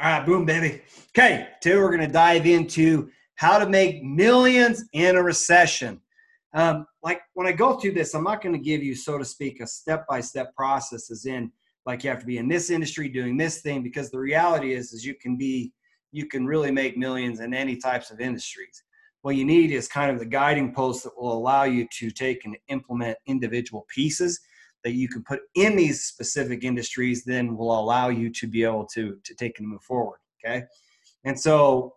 All right, boom, baby. Okay, today we're going to dive into how to make millions in a recession. Um, like when I go through this, I'm not going to give you, so to speak, a step by step process, as in, like you have to be in this industry doing this thing, because the reality is, is you can be, you can really make millions in any types of industries. What you need is kind of the guiding post that will allow you to take and implement individual pieces that you can put in these specific industries then will allow you to be able to to take and move forward okay? And so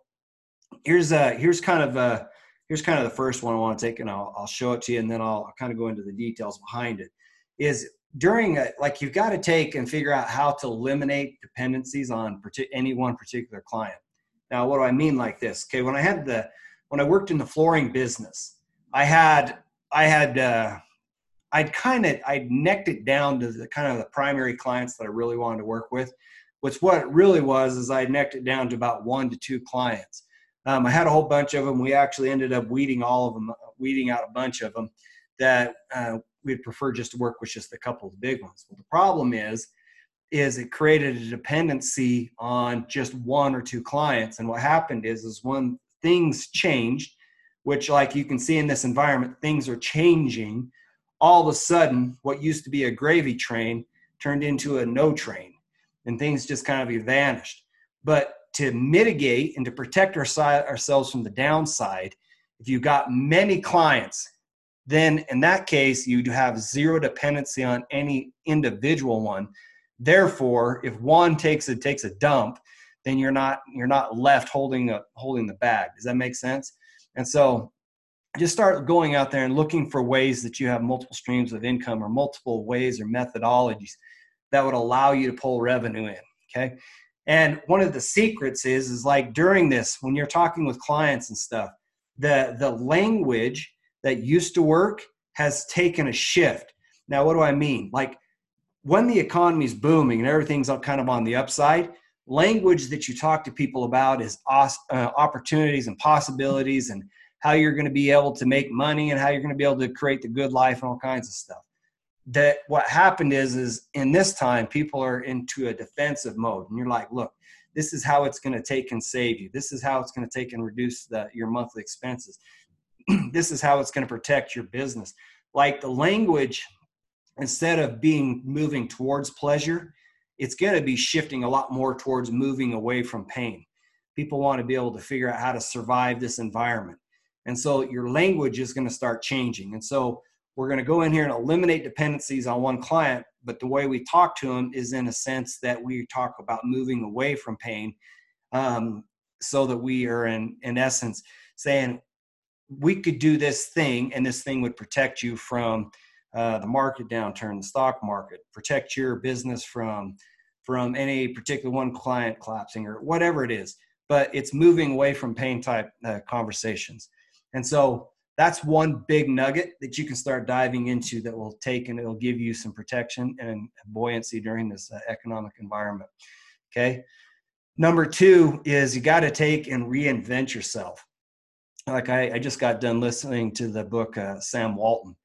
here's a here's kind of a here's kind of the first one i want to take and i'll, I'll show it to you and then I'll, kind of go into the details behind it is during a, like you've got to take and figure out how to eliminate dependencies on any one particular client. Now what do i mean like this? Okay when i had the when i worked in the flooring business i had i had uh, I'd kind of I'd necked it down to the kind of the primary clients that I really wanted to work with. Which what it really was is I necked it down to about one to two clients. Um, I had a whole bunch of them. We actually ended up weeding all of them, weeding out a bunch of them that uh, we'd prefer just to work with just a couple of big ones. Well, the problem is, is it created a dependency on just one or two clients. And what happened is, is when things changed, which like you can see in this environment, things are changing all of a sudden what used to be a gravy train turned into a no train and things just kind of vanished. But to mitigate and to protect our ourselves from the downside if you've got many clients then in that case you have zero dependency on any individual one. Therefore if one takes a takes a dump then you're not you're not left holding a holding the bag. Does that make sense? And so just start going out there and looking for ways that you have multiple streams of income or multiple ways or methodologies that would allow you to pull revenue in okay? And one of the secrets is is like during this when you're talking with clients and stuff the the language that used to work has taken a shift. Now what do i mean? Like when the economy's booming and everything's kind of on the upside language that you talk to people about is uh, opportunities and possibilities and how you're going to be able to make money and how you're going to be able to create the good life and all kinds of stuff. That what happened is is in this time people are into a defensive mode and you're like look this is how it's going to take and save you. This is how it's going to take and reduce the, your monthly expenses. This is how it's going to protect your business. Like the language instead of being moving towards pleasure it's going to be shifting a lot more towards moving away from pain. People want to be able to figure out how to survive this environment and so your language is going to start changing. And so we're going to go in here and eliminate dependencies on one client. But the way we talk to them is in a sense that we talk about moving away from pain um, so that we are, in, in essence, saying we could do this thing and this thing would protect you from uh, the market downturn, the stock market, protect your business from from any particular one client collapsing or whatever it is. But it's moving away from pain type uh, conversations. And so that's one big nugget that you can start diving into that will take and it'll give you some protection and buoyancy during this uh, economic environment. Okay. Number two is you got to take and reinvent yourself. Like I, I, just got done listening to the book uh, Sam Walton.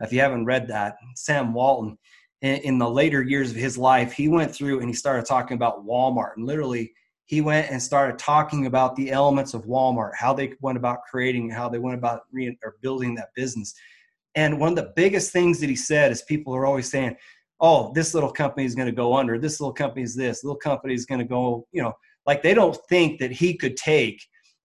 If you haven't read that, Sam Walton, in, in the later years of his life, he went through and he started talking about Walmart and literally he went and started talking about the elements of Walmart, how they went about creating, how they went about re- or building that business. And one of the biggest things that he said is people are always saying, "Oh, this little company is going to go under. This little company is this. Little company is going to go." You know, like they don't think that he could take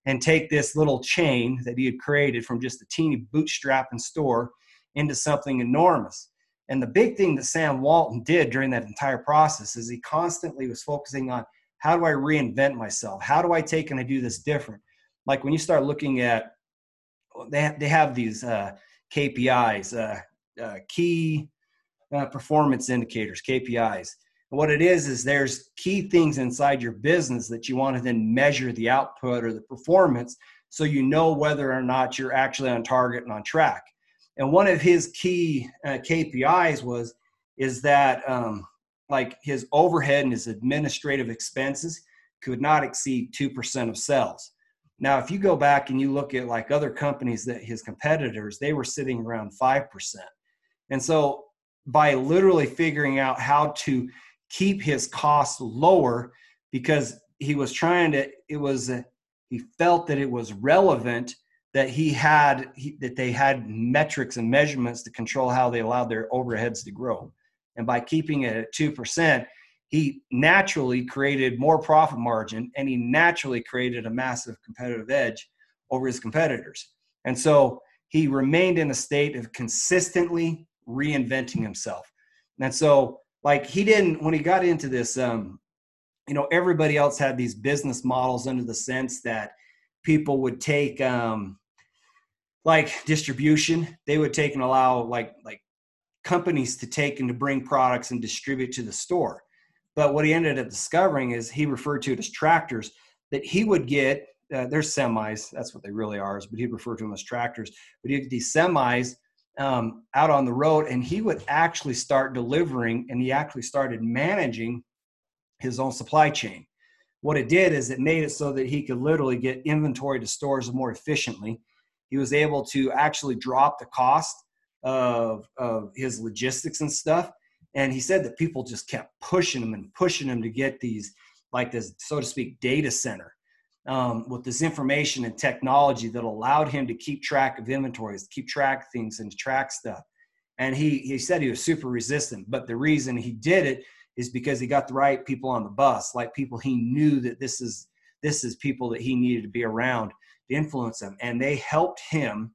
and take this little chain that he had created from just a teeny bootstrapping store into something enormous. And the big thing that Sam Walton did during that entire process is he constantly was focusing on how do I reinvent myself? How do I take and I do this different? Like when you start looking at, they have, they have these uh, KPIs, uh, uh, key uh, performance indicators, KPIs. And what it is is there's key things inside your business that you want to then measure the output or the performance, so you know whether or not you're actually on target and on track. And one of his key uh, KPIs was is that um, like his overhead and his administrative expenses could not exceed 2% of sales. Now, if you go back and you look at like other companies that his competitors, they were sitting around 5%. And so by literally figuring out how to keep his costs lower, because he was trying to it was uh, he felt that it was relevant that he had he, that they had metrics and measurements to control how they allowed their overheads to grow and by keeping it at 2% he naturally created more profit margin and he naturally created a massive competitive edge over his competitors. And so he remained in a state of consistently reinventing himself. And so like he didn't when he got into this um, you know everybody else had these business models under the sense that people would take um like distribution. They would take and allow like like companies to take and to bring products and distribute to the store but what he ended up discovering is he referred to it as tractors that he would get uh, they're semis that's what they really are but he'd refer to them as tractors but he'd get these semis um, out on the road and he would actually start delivering and he actually started managing his own supply chain. What it did is it made it so that he could literally get inventory to stores more efficiently. He was able to actually drop the cost of, of his logistics and stuff. And he said that people just kept pushing him and pushing him to get these, like this, so to speak, data center um, with this information and technology that allowed him to keep track of inventories, keep track of things, and track stuff. And he he said he was super resistant, but the reason he did it is because he got the right people on the bus, like people he knew that this is this is people that he needed to be around to influence them, and they helped him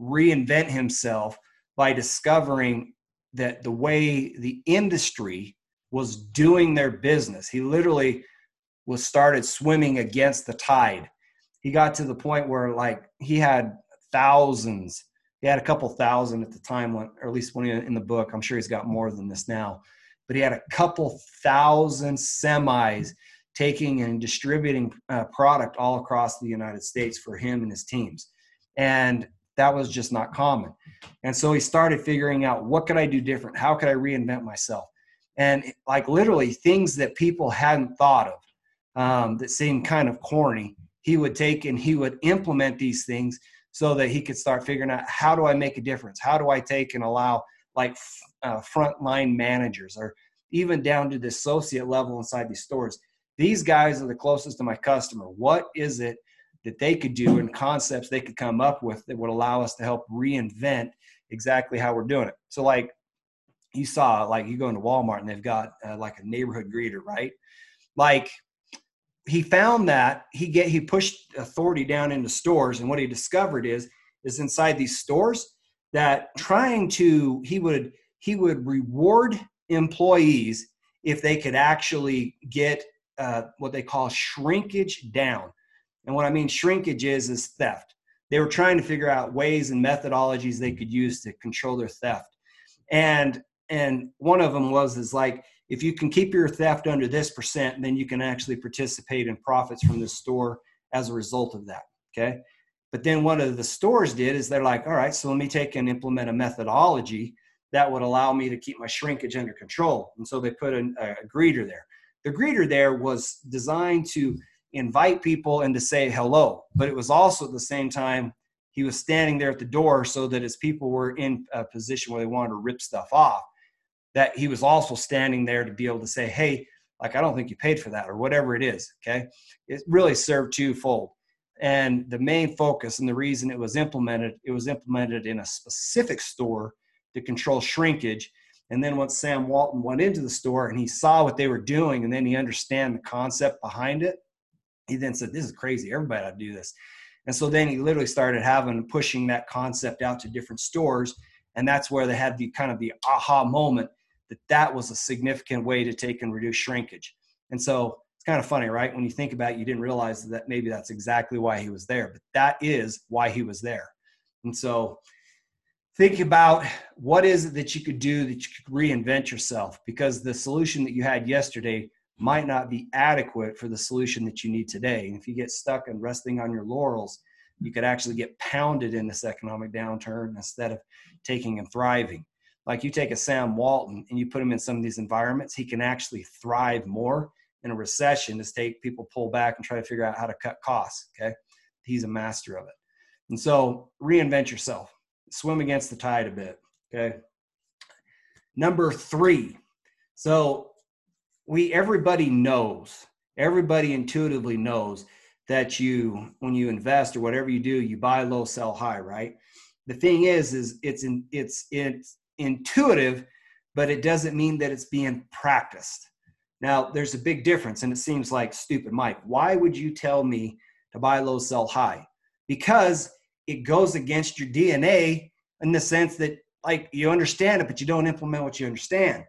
reinvent himself by discovering that the way the industry was doing their business. He literally was started swimming against the tide. He got to the point where like he had thousands. He had a couple thousand at the time, when, or at least when he, in the book. I'm sure he's got more than this now but he had a couple thousand semis taking and distributing uh, product all across the United States for him and his teams. And that was just not common. And so he started figuring out what could I do different? How could I reinvent myself? And like literally things that people hadn't thought of um, that seemed kind of corny, he would take and he would implement these things so that he could start figuring out how do I make a difference? How do I take and allow like uh, frontline managers or even down to the associate level inside these stores. These guys are the closest to my customer. What is it that they could do and concepts they could come up with that would allow us to help reinvent exactly how we're doing it? So, like you saw, like you go into Walmart and they've got uh, like a neighborhood greeter, right? Like he found that he get he pushed authority down into stores, and what he discovered is is inside these stores that trying to he would he would reward employees if they could actually get uh, what they call shrinkage down. And what I mean shrinkage is is theft. They were trying to figure out ways and methodologies they could use to control their theft. And and one of them was is like if you can keep your theft under this percent, then you can actually participate in profits from the store as a result of that. Okay. But then one of the stores did is they're like, all right, so let me take and implement a methodology that would allow me to keep my shrinkage under control. And so they put a, a greeter there. The greeter there was designed to invite people and to say hello, but it was also at the same time he was standing there at the door so that as people were in a position where they wanted to rip stuff off, that he was also standing there to be able to say, hey, like I don't think you paid for that or whatever it is. Okay. It really served twofold. And the main focus and the reason it was implemented, it was implemented in a specific store to control shrinkage. And then once Sam Walton went into the store and he saw what they were doing and then he understand the concept behind it, he then said, This is crazy. Everybody ought to do this. And so then he literally started having pushing that concept out to different stores. And that's where they had the kind of the aha moment that that was a significant way to take and reduce shrinkage. And so it's kind of funny, right? When you think about it, you didn't realize that maybe that's exactly why he was there, but that is why he was there. And so think about what is it that you could do that you could reinvent yourself because the solution that you had yesterday might not be adequate for the solution that you need today. And if you get stuck and resting on your laurels, you could actually get pounded in this economic downturn instead of taking and thriving. Like you take a Sam Walton and you put him in some of these environments, he can actually thrive more in a recession as take people pull back and try to figure out how to cut costs. Okay. He's a master of it. And so reinvent yourself swim against the tide a bit. Okay. Number three. So we everybody knows Everybody intuitively knows that you, when you invest or whatever you do, you buy low, sell high, right? The thing is, is it's in, it's it's intuitive, but it doesn't mean that it's being practiced. Now, there's a big difference, and it seems like stupid, Mike. Why would you tell me to buy low, sell high? Because it goes against your DNA in the sense that, like, you understand it, but you don't implement what you understand.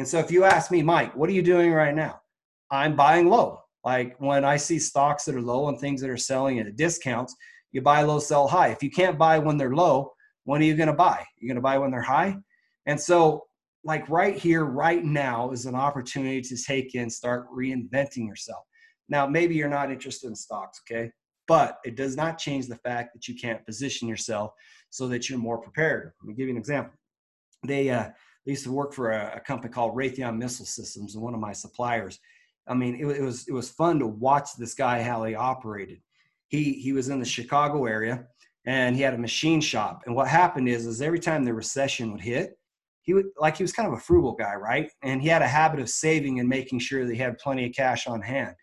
And so, if you ask me, Mike, what are you doing right now? I'm buying low. Like when I see stocks that are low and things that are selling at discounts, you buy low, sell high. If you can't buy when they're low, when are you going to buy? You're going to buy when they're high. And so like right here, right now is an opportunity to take in, start reinventing yourself. Now, maybe you're not interested in stocks, okay? But it does not change the fact that you can't position yourself so that you're more prepared. Let me give you an example. They, uh, they used to work for a, a, company called Raytheon Missile Systems, and one of my suppliers. I mean, it, it was it was fun to watch this guy how he operated. He he was in the Chicago area, and he had a machine shop. And what happened is, is every time the recession would hit, he would like he was kind of a frugal guy, right? And he had a habit of saving and making sure that he had plenty of cash on hand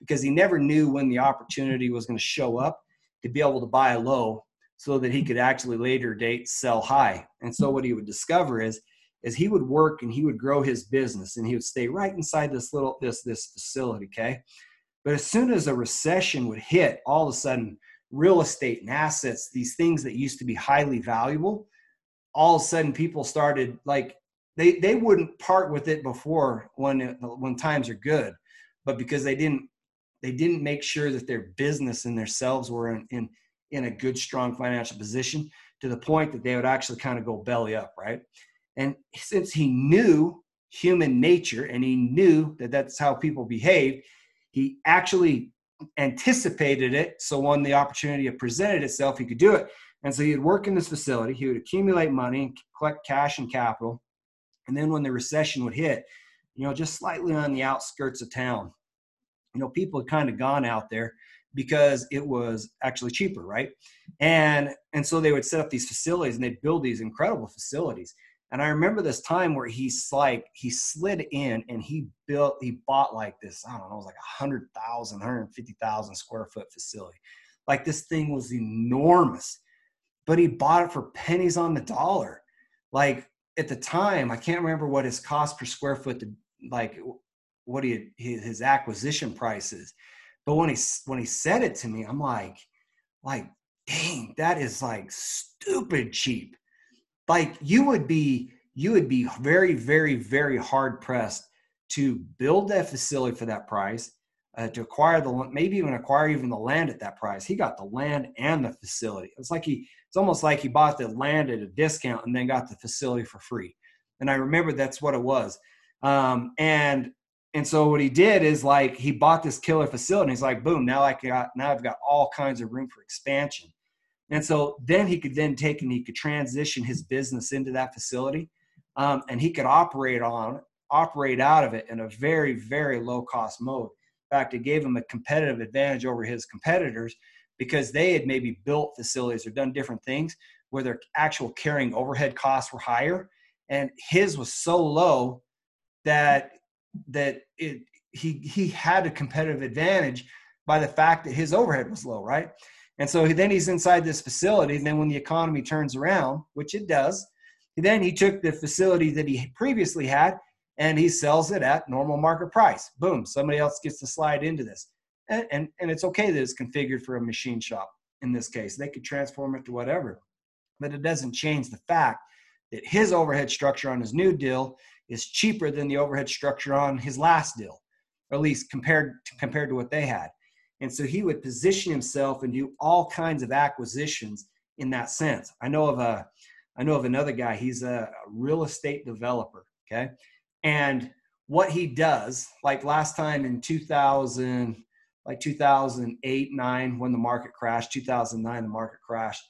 because he never knew when the opportunity was going to show up to be able to buy low so that he could actually later date sell high. And so what he would discover is is he would work and he would grow his business and he would stay right inside this little this this facility, okay? But as soon as a recession would hit, all of a sudden real estate and assets, these things that used to be highly valuable, all of a sudden people started like they they wouldn't part with it before when when times are good but because they didn't they didn't make sure that their business and themselves were in, in in a good strong financial position to the point that they would actually kind of go belly up right and since he knew human nature and he knew that that's how people behave he actually anticipated it so when the opportunity presented itself he could do it and so he'd work in this facility, he would accumulate money, collect cash and capital. And then when the recession would hit, you know, just slightly on the outskirts of town, you know, people had kind of gone out there because it was actually cheaper, right? And and so they would set up these facilities and they'd build these incredible facilities. And I remember this time where he's like he slid in and he built he bought like this, I don't know, it was like a hundred thousand, hundred fifty thousand square foot facility. Like this thing was enormous but he bought it for pennies on the dollar. Like at the time, I can't remember what his cost per square foot, to, like what he his acquisition price is. But when he when he said it to me, I'm like, like, dang, that is like stupid cheap. Like you would be you would be very very very hard pressed to build that facility for that price uh, to acquire the maybe even acquire even the land at that price. He got the land and the facility. It's like he it's almost like he bought the land at a discount and then got the facility for free. And I remember that's what it was. Um, and and so what he did is like he bought this killer facility. he's like, boom, now I got now I've got all kinds of room for expansion. And so then he could then take and he could transition his business into that facility, um, and he could operate on operate out of it in a very very low cost mode In fact, it gave him a competitive advantage over his competitors because they had maybe built facilities or done different things where their actual carrying overhead costs were higher, and his was so low that that it he he had a competitive advantage by the fact that his overhead was low, right? And so then he's inside this facility. And then when the economy turns around, which it does, then he took the facility that he previously had and he sells it at normal market price. Boom, somebody else gets to slide into this. And, and, and it's okay that it's configured for a machine shop in this case. They could transform it to whatever. But it doesn't change the fact that his overhead structure on his new deal is cheaper than the overhead structure on his last deal, or at least compared to, compared to what they had. And so he would position himself and do all kinds of acquisitions in that sense. I know of a I know of another guy, he's a real estate developer, okay? And what he does, like last time in 2000, like 2008, nine, when the market crashed, 2009, the market crashed,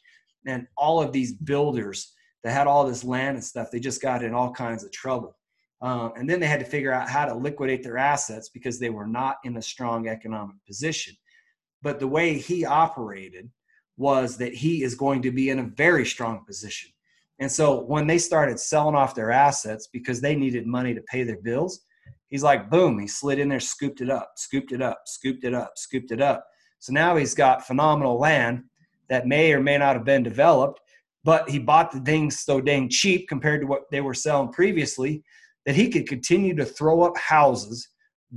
and all of these builders that had all this land and stuff, they just got in all kinds of trouble. Um, and then they had to figure out how to liquidate their assets because they were not in a strong economic position. But the way he operated was that he is going to be in a very strong position. And so when they started selling off their assets because they needed money to pay their bills, he's like, boom, he slid in there, scooped it up, scooped it up, scooped it up, scooped it up. So now he's got phenomenal land that may or may not have been developed, but he bought the things so dang cheap compared to what they were selling previously that he could continue to throw up houses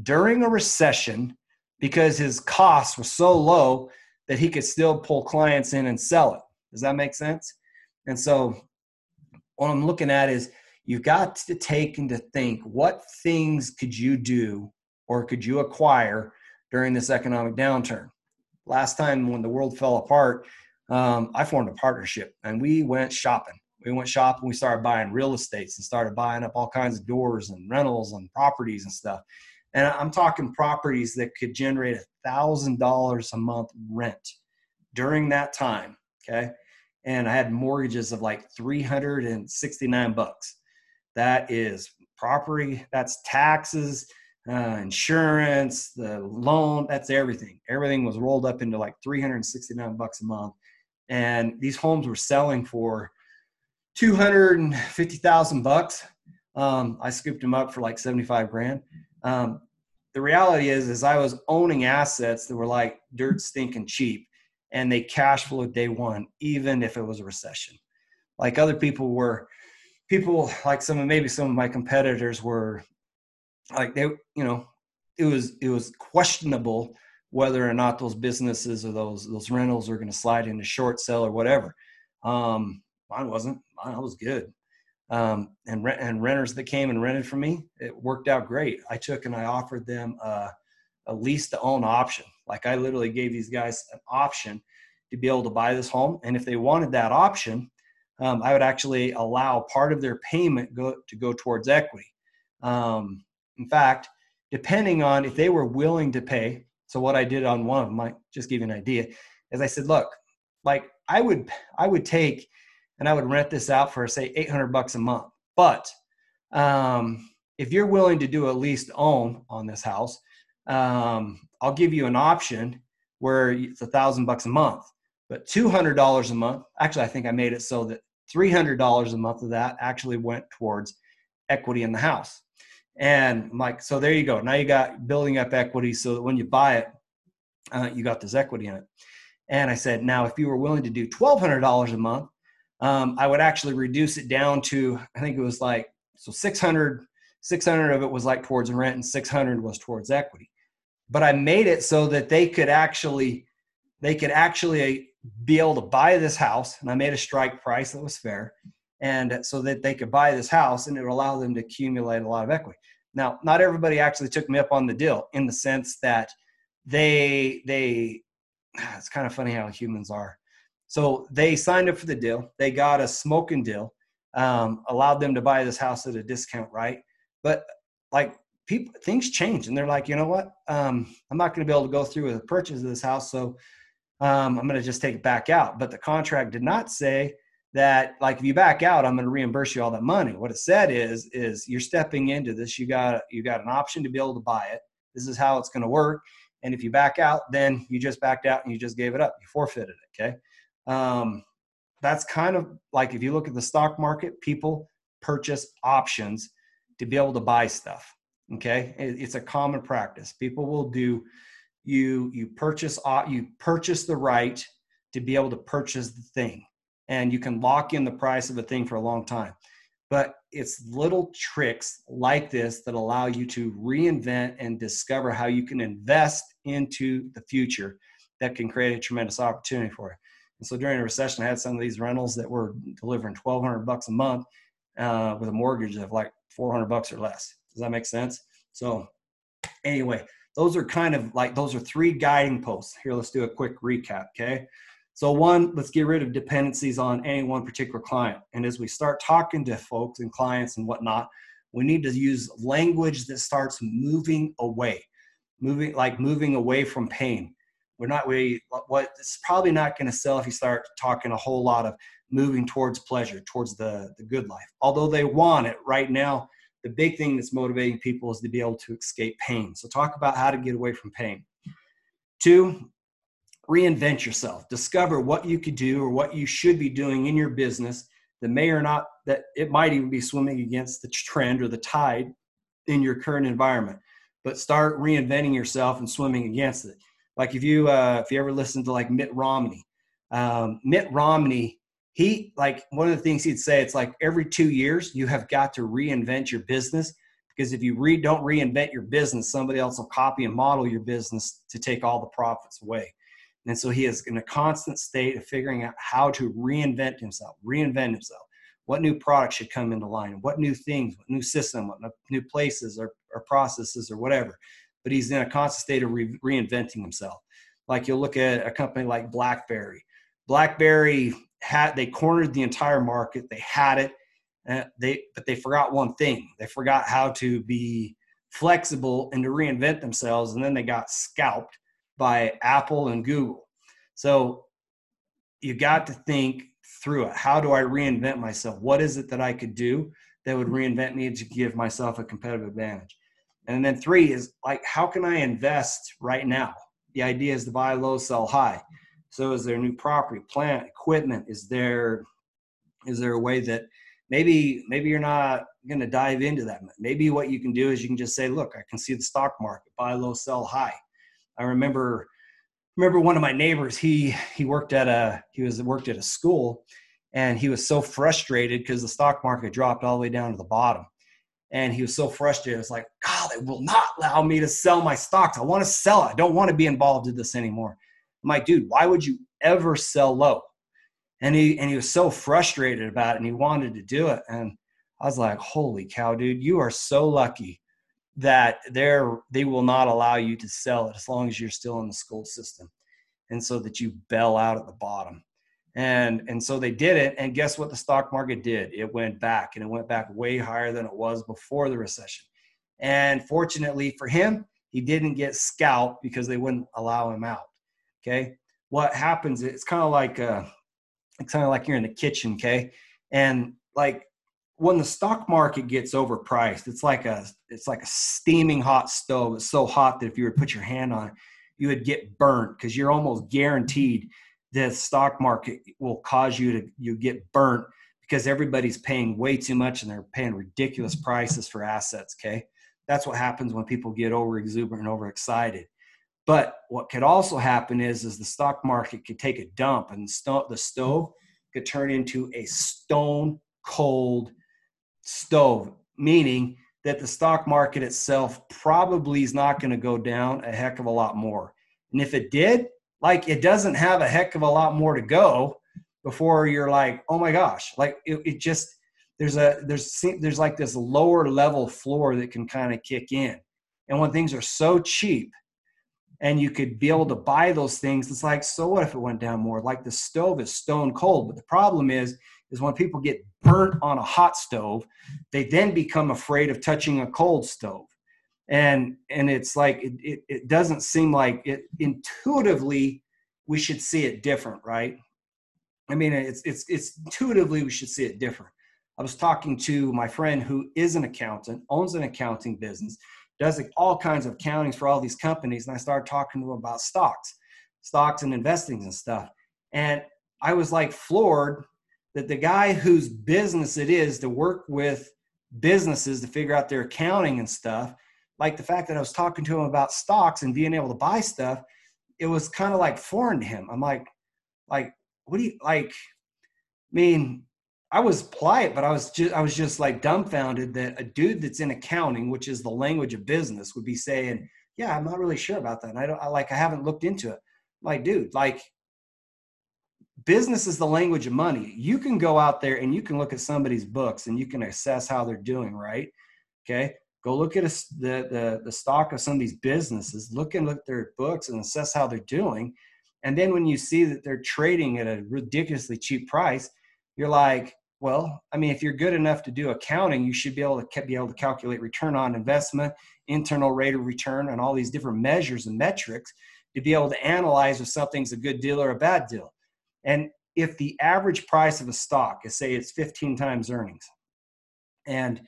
during a recession because his costs were so low that he could still pull clients in and sell it. Does that make sense? And so what I'm looking at is you've got to take and to think what things could you do or could you acquire during this economic downturn. Last time when the world fell apart, um, I formed a partnership and we went shopping. We went shopping. We started buying real estates and started buying up all kinds of doors and rentals and properties and stuff. And I'm talking properties that could generate a thousand dollars a month rent during that time. Okay. And I had mortgages of like 369 bucks. That is property, that's taxes, uh, insurance, the loan, that's everything. Everything was rolled up into like 369 bucks a month. And these homes were selling for 250,000 bucks. Um, I scooped them up for like 75 grand. Um, the reality is is i was owning assets that were like dirt stinking cheap and they cash flowed day one even if it was a recession. Like other people were people like some of maybe some of my competitors were like they you know it was it was questionable whether or not those businesses or those those rentals were going to slide into short sale or whatever. Um mine wasn't. Mine was good um, and and renters that came and rented from me, it worked out great. I took and I offered them a, a lease to own option. Like I literally gave these guys an option to be able to buy this home, and if they wanted that option, um, I would actually allow part of their payment go to go towards equity. Um, in fact, depending on if they were willing to pay. So what I did on one of them, I just give you an idea, is I said, look, like I would I would take and I would rent this out for say 800 bucks a month. But um, if you're willing to do a lease own on this house, um, I'll give you an option where it's a thousand bucks a month, but $200 a month. Actually, I think I made it so that $300 a month of that actually went towards equity in the house. And I'm like, so there you go. Now you got building up equity so that when you buy it, uh, you got this equity in it. And I said, now if you were willing to do $1,200 a month, um, I would actually reduce it down to, I think it was like, so 600, 600 of it was like towards rent and 600 was towards equity. But I made it so that they could actually, they could actually be able to buy this house. And I made a strike price that was fair. And so that they could buy this house and it would allow them to accumulate a lot of equity. Now, not everybody actually took me up on the deal in the sense that they, they, it's kind of funny how humans are so they signed up for the deal. They got a smoking deal, um, allowed them to buy this house at a discount, right? But like people, things change, and they're like, you know what? Um, I'm not going to be able to go through with the purchase of this house, so um, I'm going to just take it back out. But the contract did not say that, like, if you back out, I'm going to reimburse you all that money. What it said is, is you're stepping into this. You got you got an option to be able to buy it. This is how it's going to work. And if you back out, then you just backed out and you just gave it up. You forfeited it. Okay. Um, that's kind of like if you look at the stock market, people purchase options to be able to buy stuff. Okay, it's a common practice. People will do you you purchase you purchase the right to be able to purchase the thing, and you can lock in the price of a thing for a long time. But it's little tricks like this that allow you to reinvent and discover how you can invest into the future that can create a tremendous opportunity for you. And so during a recession, I had some of these rentals that were delivering 1200 bucks a month uh, with a mortgage of like 400 bucks or less. Does that make sense? So anyway, those are kind of like, those are three guiding posts. Here, let's do a quick recap, okay? So one, let's get rid of dependencies on any one particular client. And as we start talking to folks and clients and whatnot, we need to use language that starts moving away, moving like moving away from pain we're not really what it's probably not going to sell if you start talking a whole lot of moving towards pleasure towards the the good life. Although they want it right now the big thing that's motivating people is to be able to escape pain. So talk about how to get away from pain. Two reinvent yourself. Discover what you could do or what you should be doing in your business that may or not that it might even be swimming against the trend or the tide in your current environment, but start reinventing yourself and swimming against it. Like if you uh, if you ever listen to like Mitt Romney, um, Mitt Romney, he like one of the things he'd say, it's like every two years you have got to reinvent your business because if you re- don't reinvent your business, somebody else will copy and model your business to take all the profits away. And so he is in a constant state of figuring out how to reinvent himself, reinvent himself. What new products should come into line? What new things? What new system? What new places or, or processes or whatever? But he's in a constant state of re- reinventing himself. Like you'll look at a company like BlackBerry. BlackBerry had they cornered the entire market. They had it. Uh, they but they forgot one thing. They forgot how to be flexible and to reinvent themselves, and then they got scalped by Apple and Google. So you got to think through it. How do I reinvent myself? What is it that I could do that would reinvent me to give myself a competitive advantage? And then three is like, how can I invest right now? The idea is to buy low, sell high. So is there new property, plant, equipment? Is there is there a way that maybe maybe you're not going to dive into that? Maybe what you can do is you can just say, look, I can see the stock market, buy low, sell high. I remember remember one of my neighbors. He he worked at a he was worked at a school, and he was so frustrated because the stock market dropped all the way down to the bottom. And he was so frustrated. It's like, God, they will not allow me to sell my stocks. I want to sell it. I don't want to be involved in this anymore. I'm like, dude, why would you ever sell low? And he and he was so frustrated about it and he wanted to do it. And I was like, holy cow, dude, you are so lucky that they're they will not allow you to sell it as long as you're still in the school system and so that you bail out at the bottom and and so they did it and guess what the stock market did? It went back and it went back way higher than it was before the recession. And fortunately for him he didn't get scalped because they wouldn't allow him out okay? What happens it's kind of like uh it's kind of like you're in the kitchen okay? And like when the stock market gets overpriced, it's like a it's like a steaming hot stove. It's so hot that if you were to put your hand on it, you would get burnt because you're almost guaranteed the stock market will cause you to you get burnt because everybody's paying way too much and they're paying ridiculous prices for assets. Okay, that's what happens when people get over exuberant and overexcited. But what could also happen is is the stock market could take a dump and the stove could turn into a stone cold stove, meaning that the stock market itself probably is not going to go down a heck of a lot more. And if it did, like it doesn't have a heck of a lot more to go before you're like, oh my gosh, like it, it just there's a there's there's like this lower level floor that can kind of kick in. And when things are so cheap and you could be able to buy those things, it's like, so what if it went down more? Like the stove is stone cold. But the problem is is when people get burnt on a hot stove, they then become afraid of touching a cold stove. And and it's like it, it, it doesn't seem like it intuitively we should see it different, right? I mean, it's it's it's intuitively we should see it different. I was talking to my friend who is an accountant, owns an accounting business, does all kinds of accountings for all these companies, and I started talking to him about stocks, stocks and investing and stuff. And I was like floored that the guy whose business it is to work with businesses to figure out their accounting and stuff, like the fact that I was talking to him about stocks and being able to buy stuff, it was kind of like foreign to him. I'm like, like, what do you like? I mean, I was polite, but I was just I was just like dumbfounded that a dude that's in accounting, which is the language of business, would be saying, "Yeah, I'm not really sure about that. And I don't I, like I haven't looked into it." like, dude, like business is the language of money. You can go out there and you can look at somebody's books and you can assess how they're doing, right? Okay. Go look at a, the, the, the stock of some of these businesses, look and look at their books and assess how they're doing. And then when you see that they're trading at a ridiculously cheap price, you're like, well, I mean, if you're good enough to do accounting, you should be able to be able to calculate return on investment, internal rate of return, and all these different measures and metrics to be able to analyze if something's a good deal or a bad deal. And if the average price of a stock is say it's 15 times earnings, and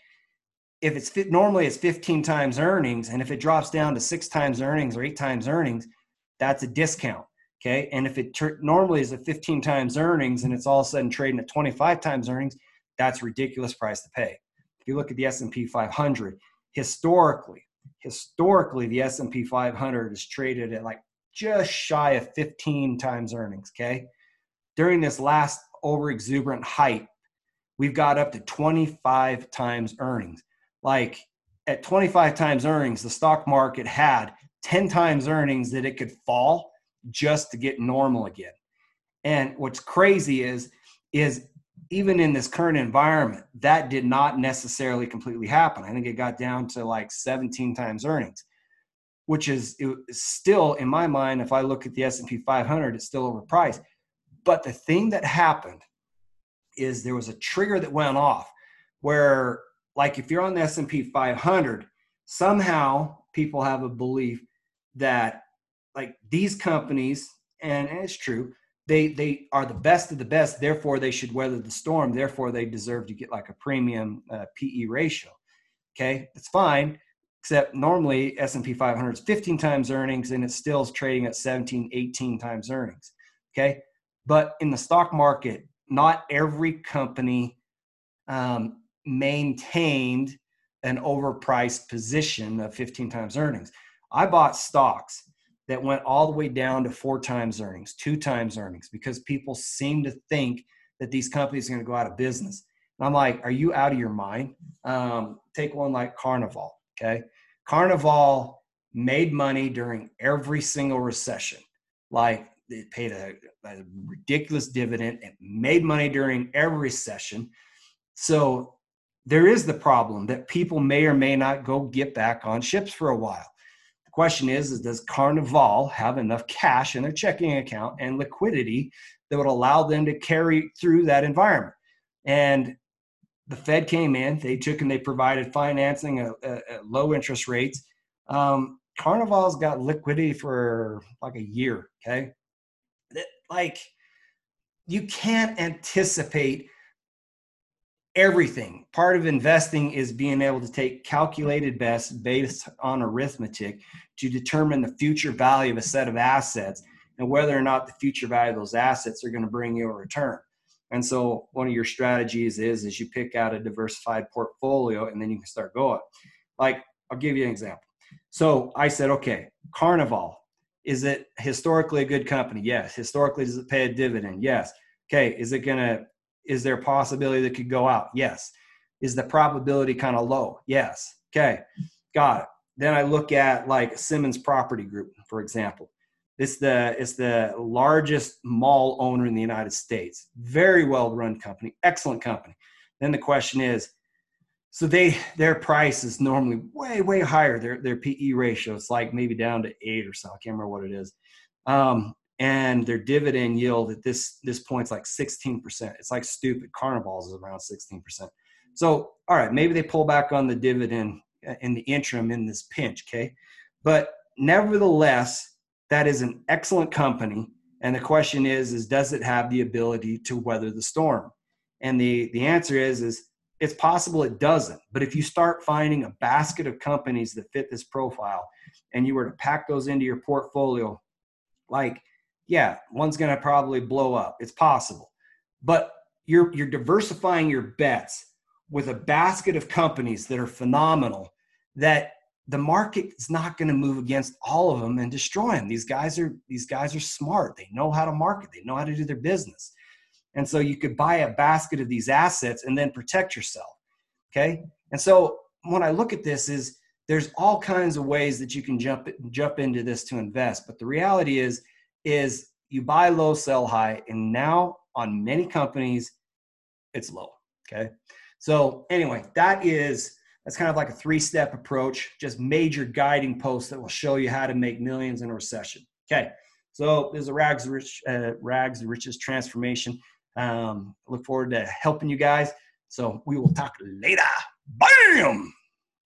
if it's normally it's 15 times earnings, and if it drops down to six times earnings or eight times earnings, that's a discount. Okay, and if it normally is at 15 times earnings and it's all of a sudden trading at 25 times earnings, that's ridiculous price to pay. If you look at the S&P 500, historically, historically, the S&P 500 is traded at like just shy of 15 times earnings. Okay, during this last over exuberant height, we've got up to 25 times earnings. Like at 25 times earnings, the stock market had 10 times earnings that it could fall just to get normal again. And what's crazy is, is even in this current environment, that did not necessarily completely happen. I think it got down to like 17 times earnings, which is still, in my mind, if I look at the S&P 500, it's still overpriced. But the thing that happened is there was a trigger that went off where like if you're on the S&P 500, somehow people have a belief that like these companies, and, it's true, they they are the best of the best. Therefore, they should weather the storm. Therefore, they deserve to get like a premium uh, PE ratio. Okay, it's fine. Except normally S&P 500 is 15 times earnings, and it still is trading at 17, 18 times earnings. Okay, but in the stock market, not every company um, maintained an overpriced position of 15 times earnings. I bought stocks that went all the way down to four times earnings, two times earnings, because people seem to think that these companies are going to go out of business. And I'm like, are you out of your mind? Um, take one like Carnival. Okay. Carnival made money during every single recession. Like it paid a, a ridiculous dividend. It made money during every recession. So there is the problem that people may or may not go get back on ships for a while. The question is, is does Carnival have enough cash in their checking account and liquidity that would allow them to carry through that environment? And the Fed came in, they took and they provided financing at, at low interest rates. Um, Carnival's got liquidity for like a year. Okay. Like you can't anticipate everything. Part of investing is being able to take calculated bets based on arithmetic to determine the future value of a set of assets and whether or not the future value of those assets are going to bring you a return. And so one of your strategies is is you pick out a diversified portfolio and then you can start going. Like I'll give you an example. So I said, okay, Carnival, is it historically a good company? Yes. Historically, does it pay a dividend? Yes. Okay. Is it going to is there a possibility that could go out? Yes. Is the probability kind of low? Yes. Okay. Got it. Then I look at like Simmons Property Group, for example. It's the it's the largest mall owner in the United States. Very well run company, excellent company. Then the question is, so they their price is normally way way higher. Their their PE ratio it's like maybe down to eight or so. I can't remember what it is. Um, and their dividend yield at this this point's like 16%. It's like stupid. Carnivals is around 16%. So, all right, maybe they pull back on the dividend uh, in the interim in this pinch, okay? But nevertheless, that is an excellent company. And the question is, is does it have the ability to weather the storm? And the, the answer is, is it's possible it doesn't. But if you start finding a basket of companies that fit this profile and you were to pack those into your portfolio, like yeah, one's going to probably blow up. It's possible. But you're you're diversifying your bets with a basket of companies that are phenomenal that the market is not going to move against all of them and destroy them. These guys are these guys are smart. They know how to market. They know how to do their business. And so you could buy a basket of these assets and then protect yourself. Okay? And so when I look at this is there's all kinds of ways that you can jump jump into this to invest, but the reality is is you buy low, sell high, and now on many companies, it's low. Okay. So anyway, that is that's kind of like a three-step approach, just major guiding posts that will show you how to make millions in a recession. Okay. So there's a rags rich uh, rags riches transformation. Um, look forward to helping you guys. So we will talk later. Bam.